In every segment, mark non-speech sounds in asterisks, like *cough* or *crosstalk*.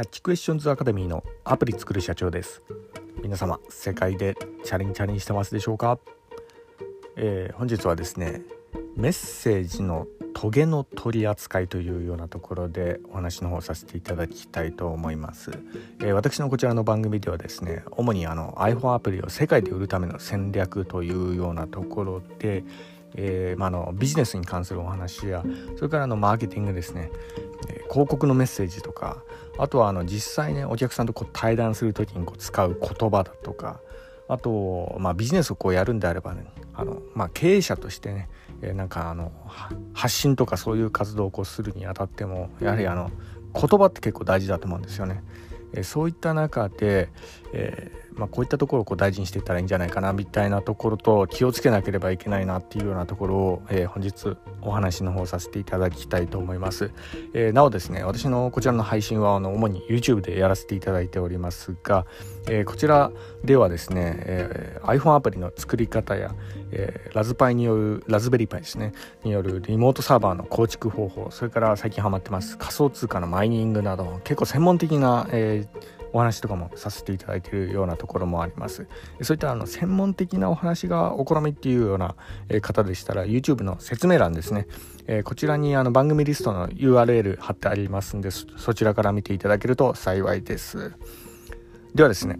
キャッチクエスチョンズアカデミーのアプリ作る社長です。皆様世界でチャレンチャレンしてますでしょうか、えー、本日はですねメッセージのトゲの取り扱いというようなところでお話の方させていただきたいと思います、えー、私のこちらの番組ではですね主にあの iPhone アプリを世界で売るための戦略というようなところでえーまあ、のビジネスに関するお話やそれからのマーケティングですね、えー、広告のメッセージとかあとはあの実際ねお客さんとこう対談する時にこう使う言葉だとかあと、まあ、ビジネスをこうやるんであればねあの、まあ、経営者としてね、えー、なんかあの発信とかそういう活動をこうするにあたってもやはりあの言葉って結構大事だと思うんですよね。えー、そういった中で、えーまあ、こういったところをこう大事にしていったらいいんじゃないかなみたいなところと気をつけなければいけないなっていうようなところを、えー、本日お話の方させていただきたいと思います、えー、なおですね私のこちらの配信はあの主に YouTube でやらせていただいておりますが、えー、こちらではですね、え iPhone アプリの作り方や、えラズパイによるラズベリーパイですねによるリモートサーバーの構築方法それから最近ハマってます仮想通貨のマイニングなど結構専門的な、えーお話とかもさせていただいているようなところもあります。そういったあの専門的なお話がお好みっていうような方でしたら YouTube の説明欄ですね、えこちらにあの番組リストの URL 貼ってありますんでそちらから見ていただけると幸いです。ではですね、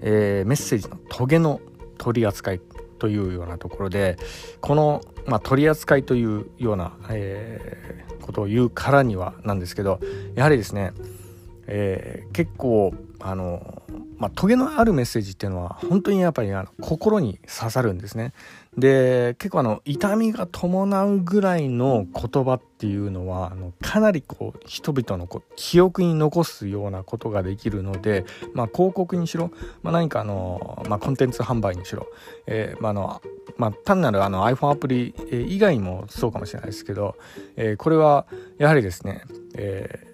えー、メッセージのトゲの取り扱いというようなところでこの、まあ、取り扱いというような、えー、ことを言うからにはなんですけどやはりですねえー、結構あの、まあ、トゲのあるメッセージっていうのは本当にやっぱりあの心に刺さるんですね。で結構あの痛みが伴うぐらいの言葉っていうのはあのかなりこう人々のこう記憶に残すようなことができるので、まあ、広告にしろ、まあ、何かあの、まあ、コンテンツ販売にしろ、えーまあのまあ、単なるあの iPhone アプリ以外もそうかもしれないですけど、えー、これはやはりですね、えー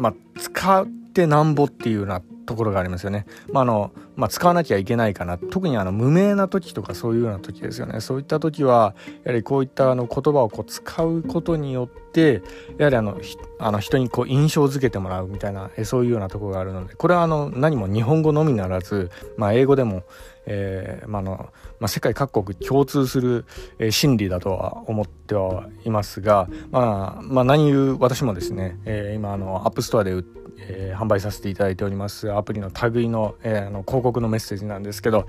まあ、使ってなんぼっていうようなところがありますよね。まあ、あの、まあ、使わなきゃいけないかな。特にあの、無名な時とかそういうような時ですよね。そういった時は、やはりこういったあの言葉をこう使うことによって、やはりあの、あの人にこう印象づけてもらうみたいな、えそういうようなところがあるので、これはあの、何も日本語のみならず、まあ、英語でも、えー、まあのまあ、世界各国共通する、えー、心理だとは思ってはいますが、まあ、まあ何言う私もですね、えー、今あの App Store で、えー、販売させていただいておりますアプリの類の,、えー、あの広告のメッセージなんですけど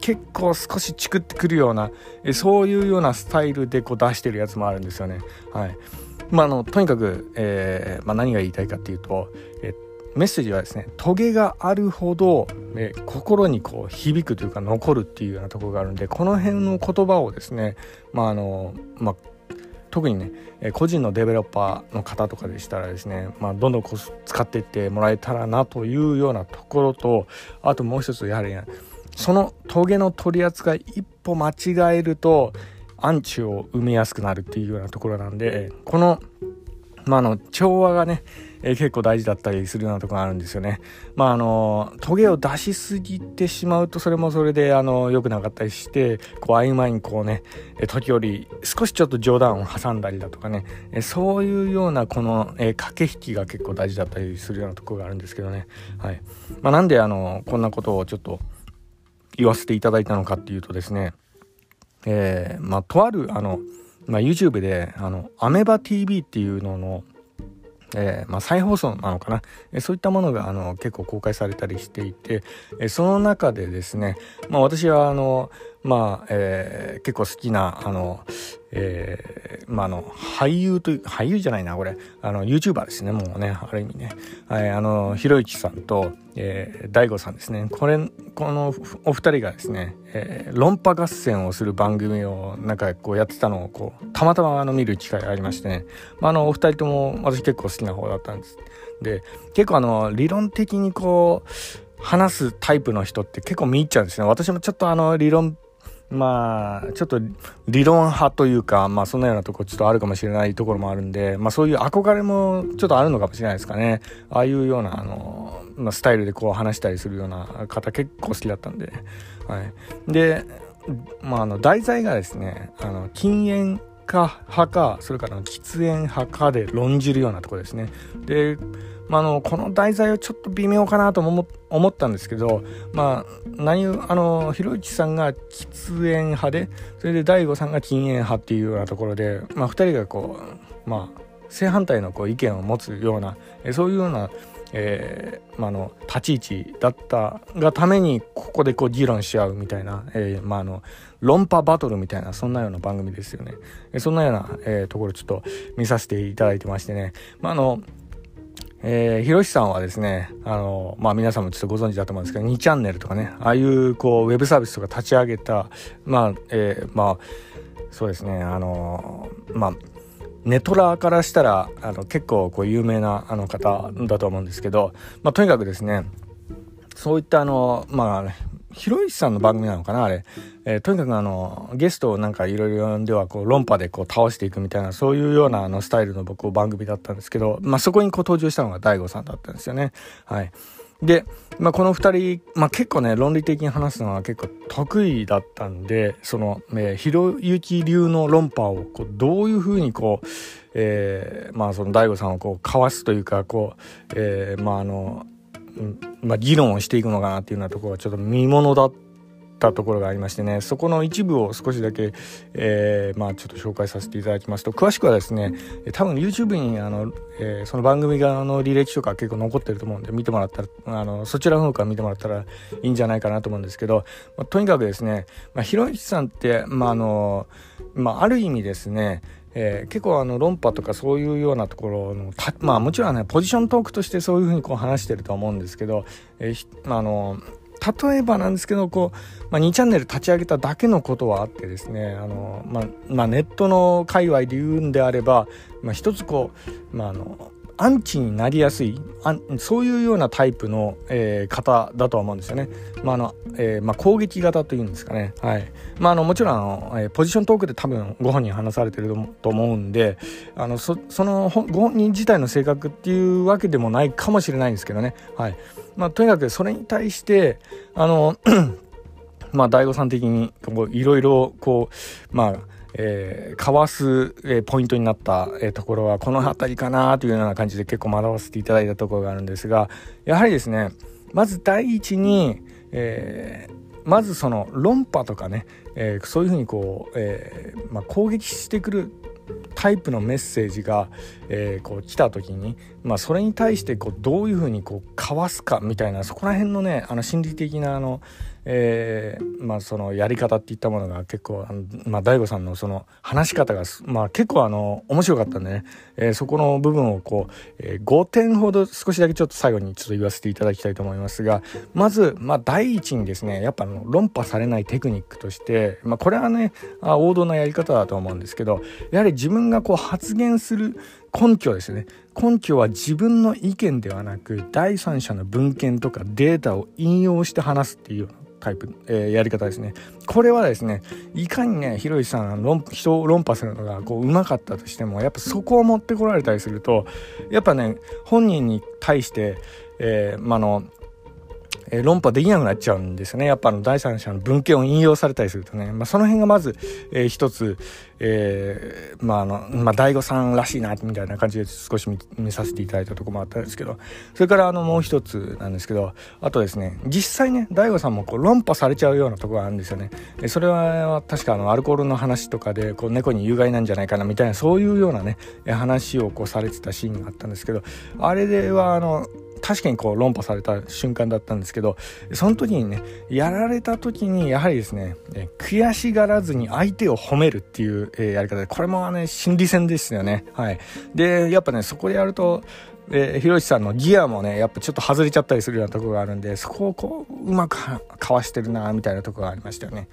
結構少しチクってくるような、えー、そういうようなスタイルでこう出してるやつもあるんですよね。はいまあ、あのとにかく、えーまあ、何が言いたいかっていうと、えーメッセージはですねトゲがあるほど、え心にこう響くというか残るっていうようなところがあるんでこの辺の言葉をですねまああのまあ特にねえ個人のデベロッパーの方とかでしたらですね、まあ、どんどんこう使っていってもらえたらなというようなところとあともう一つやはり、ね、そのトゲの取り扱い一歩間違えるとアンチを埋めやすくなるっていうようなところなんでこのまあ、の調和がねえー、結構大事だったりするようなとこがあるんですよね。まああのトゲを出しすぎてしまうとそれもそれであの良くなかったりしてこう曖昧にこうねえ時折少しちょっと冗談を挟んだりだとかね、えー、そういうようなこの、え、駆け引きが結構大事だったりするようなとこがあるんですけどね。はい。まあ、なんであのこんなことをちょっと言わせていただいたのかっていうとですね、え、まあとあるあのまあ、YouTube であのアメバ TV っていうののえー、まあ、再放送なのかな、えー、そういったものがあの結構公開されたりしていて、えー、その中でですね、まあ、私はあの、まあえー、結構好きなあの、えー、まあ、の俳優という俳優じゃないなこれ。あの YouTuber ですねもうねある意味ね、はい、あのひろゆきさんと、えー、大悟さんですね。これこのお二人がですね、えー、論破合戦をする番組をなんかこうやってたのをこうたまたまあの見る機会がありましてね、まあ、あのお二人とも私結構好きな方だったんです。で結構あの理論的にこう話すタイプの人って結構見入っちゃうんですね。私もちょっとあの理論まあちょっと理論派というかまあそんなようなとこちょっとあるかもしれないところもあるんでまあそういう憧れもちょっとあるのかもしれないですかね。ああいうようなあの、まあ、スタイルでこう話したりするような方結構好きだったんで。はい。でまああの題材がですねあの禁煙家派かそれから喫煙派かで論じるようなところですね。で、まあ、のこの題材はちょっと微妙かなとも思ったんですけどまあ何あのひろゆきさんが喫煙派でそれで大悟さんが禁煙派っていうようなところで、まあ、2人がこうまあ正反対のこう意見を持つようなそういうようなえーまあの、立ち位置だったがためにここでこう議論し合うみたいな、えーまあ、の論破バトルみたいなそんなような番組ですよね。そんなような、えー、ところちょっと見させていただいてましてね、まあ、あのえ、ひろしさんはですね、あの、まあ皆さんもちょっとご存知だと思うんですけど、2チャンネルとかね、ああいうこう、ウェブサービスとか立ち上げた、まあ、えー、まあ、そうですね、あの、まあ、ネトラーからしたらあの結構こう有名なあの方だと思うんですけど、まあ、とにかくですねそういったあのまあひろゆきさんの番組なのかなあれ、えー、とにかくあのゲストをなんかいろいろ呼んではこう論破でこう倒していくみたいなそういうようなあのスタイルの僕番組だったんですけど、まあ、そこにこう登場したのが大悟さんだったんですよね。はい。で、まあ、この2人、まあ、結構ね論理的に話すのは結構得意だったんでその、えー、ひろゆき流の論破をこうどういうふうにこう、えー、まあその大悟さんをこうかわすというかこう、えー、まああの、まあ、議論をしていくのかなっていうようなところはちょっと見ものだったたところがありましてねそこの一部を少しだけ、えー、まあちょっと紹介させていただきますと詳しくはですね多分 YouTube にあの、えー、その番組側の履歴とか結構残ってると思うんで見てもらったらあのそちらの方から見てもらったらいいんじゃないかなと思うんですけど、まあ、とにかくですね、まあ、ひろゆきさんって、まああのまあ、ある意味ですねえー、結構あの論破とかそういうようなところのまあもちろんねポジショントークとしてそういうふうにこう話してると思うんですけど、えー、あの例えばなんですけどこう、まあ、2チャンネル立ち上げただけのことはあってですねあの、まあ、まあ、ネットの界隈で言うんであれば、まあ、一つこう、まあ、あのアンチになりやすいあそういうようなタイプの、えー、方だとは思うんですよね。まあのえーまあ、攻撃型というんですかね。はいまあ、あのもちろんあの、えー、ポジショントークで多分ご本人話されてると思うんであのそのご本人自体の性格っていうわけでもないかもしれないんですけどね。はいまあ、とにかくそれに対してあの *clears throat* まあ大悟さん的にいろいろこうまあえー、かわす、えー、ポイントになった、えー、ところはこの辺りかなというような感じで結構学ばせていただいたところがあるんですがやはりですねまず第一に、えー、まずその論破とかね、えー、そういうふうにこう、えーまあ、攻撃してくるタイプのメッセージが、えー、こう来た時に、まあ、それに対してこうどういうふうにこうかわすかみたいなそこら辺のねあの心理的なあの、えー、まあ、そのやり方っていったものが結構あの、まあ、大悟さんのその話し方が、まあ、結構あの面白かったんでね、えー、そこの部分をこう、えー、5点ほど少しだけちょっと最後にちょっと言わせていただきたいと思いますがまず、まあ、第一にですねやっぱあの論破されないテクニックとして、まあ、これはね王道なやり方だと思うんですけどやはり自分がこう発言する根拠ですね根拠は自分の意見ではなく第三者の文献とかデータを引用して話すっていうタイプ、えー、やり方ですね。これはですね、いかにね、ひろゆきさん論、人を論破するのがこう、うまかったとしても、やっぱそこを持ってこられたりすると、やっぱね、本人に対して、えー、まあの、え、論破できなくなっちゃうんですね。やっぱあの第三者の文献を引用されたりするとね。まあ、その辺がまず、えー、一つ、えー、まああの、まあ、大悟さんらしいな、みたいな感じで少し見させていただいたとこもあったんですけど、それからあのもう一つなんですけど、あとですね、実際ね、大悟さんもこう論破されちゃうようなとこがあるんですよね。それは確かあのアルコールの話とかで、こう猫に有害なんじゃないかなみたいな、そういうようなね、話をこうされてたシーンがあったんですけど、あれではあの、確かにこう論破された瞬間だったんですけどその時にねやられた時にやはりですね悔しがらずに相手を褒めるっていう、えやり方でこれもね心理戦ですよねはいでやっぱねそこでやるとで、ひろしさんのギアもね、やっぱちょっと外れちゃったりするようなとこがあるんで、そこをこう、うまくかわしてるな、みたいなとこがありましたよね。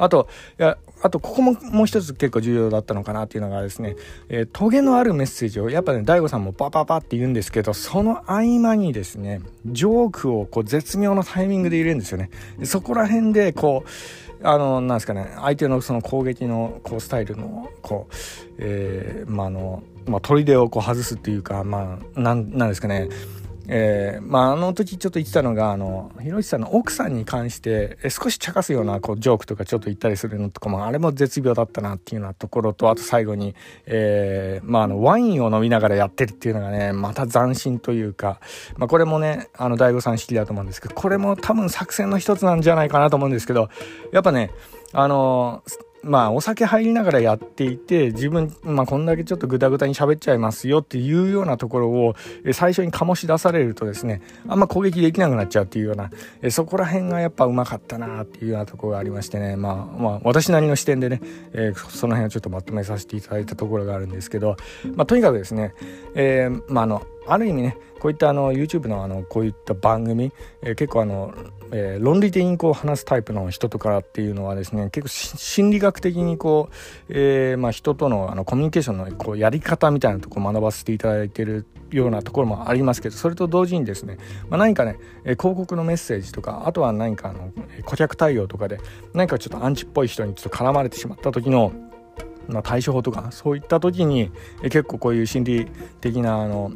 あと、いや、あと、ここももう一つ結構重要だったのかなっていうのがですね、えー、トゲのあるメッセージを、やっぱね、大悟さんもパパパって言うんですけど、その合間にですね、ジョークをこう、絶妙なタイミングで入れるんですよね。そこら辺で、こう、あの、なんですかね、相手のその攻撃のこうスタイルの、こう、えー、まあ、あの、まあ、砦をこう外すっていうか、まあ、なん、なんですかね、えー、まあ、あの時ちょっと言ってたのが、あの、ひろしさんの奥さんに関して、え少し茶化すような、こう、ジョークとかちょっと言ったりするのとかも、あれも絶妙だったなっていうようなところと、あと最後に、えー、まあ、あの、ワインを飲みながらやってるっていうのがね、また斬新というか、まあ、これもね、あの、大悟さん式だと思うんですけど、これも多分作戦の一つなんじゃないかなと思うんですけど、やっぱね、あのーまあお酒入りながらやっていて自分、まあ、こんだけちょっとグダグダに喋っちゃいますよっていうようなところを最初に醸し出されるとですねあんま攻撃できなくなっちゃうっていうようなそこら辺がやっぱうまかったなっていうようなところがありましてねまあまあ私なりの視点でね、えー、その辺をちょっとまとめさせていただいたところがあるんですけど、まあ、とにかくですね、えー、まああのある意味ねこういったあの YouTube のあのこういった番組、えー、結構あの、えー、論理的にこう話すタイプの人とかっていうのはですね結構心理学的にこう、えーまあ、人とのあのコミュニケーションのこうやり方みたいなとこ学ばせていただいてるようなところもありますけどそれと同時にですね、まあ、何かね、え広告のメッセージとかあとは何かあの顧客対応とかで何かちょっとアンチっぽい人にちょっと絡まれてしまった時のまあ、対処法とかそういった時にえ結構こういう心理的なあの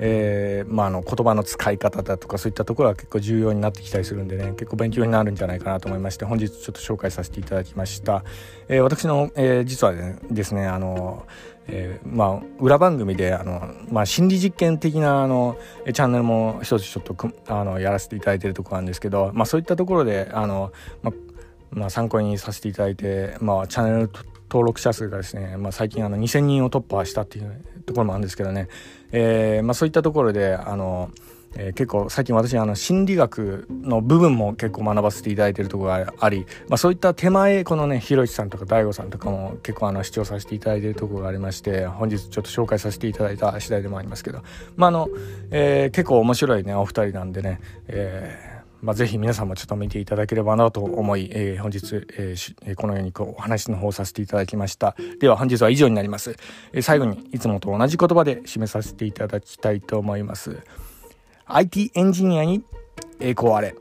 えーまあ、あの言葉の使い方だとかそういったところは結構重要になってきたりするんでね結構勉強になるんじゃないかなと思いまして本日ちょっと紹介させていただきました、えー、私の、えー、実は、ですねあのえー、まあ、裏番組であの、まあ、心理実験的なあのチャンネルも一つちょっとあのやらせていただいてるところなんですけど、まあ、そういったところであの、まあまあ、参考にさせていただいて、まあ、チャンネル登録者数がですね、まあ、最近あの2000人を突破したっていうところもあるんですけどね、えーまあ、そういったところであの、えー、結構最近私あの心理学の部分も結構学ばせていただいてるところがあり、まあ、そういった手前このねひろしさんとか大悟さんとかも結構あの視聴させていただいてるところがありまして本日ちょっと紹介させていただいた次第でもありますけど、まああのえー、結構面白いねお二人なんでね、えーまあ、ぜひ皆さんもちょっと見ていただければなと思い、えー、本日、えー、このようにこうお話の方させていただきました。では本日は以上になります。えー、最後にいつもと同じ言葉で締めさせていただきたいと思います。IT エンジニアに栄光あれ。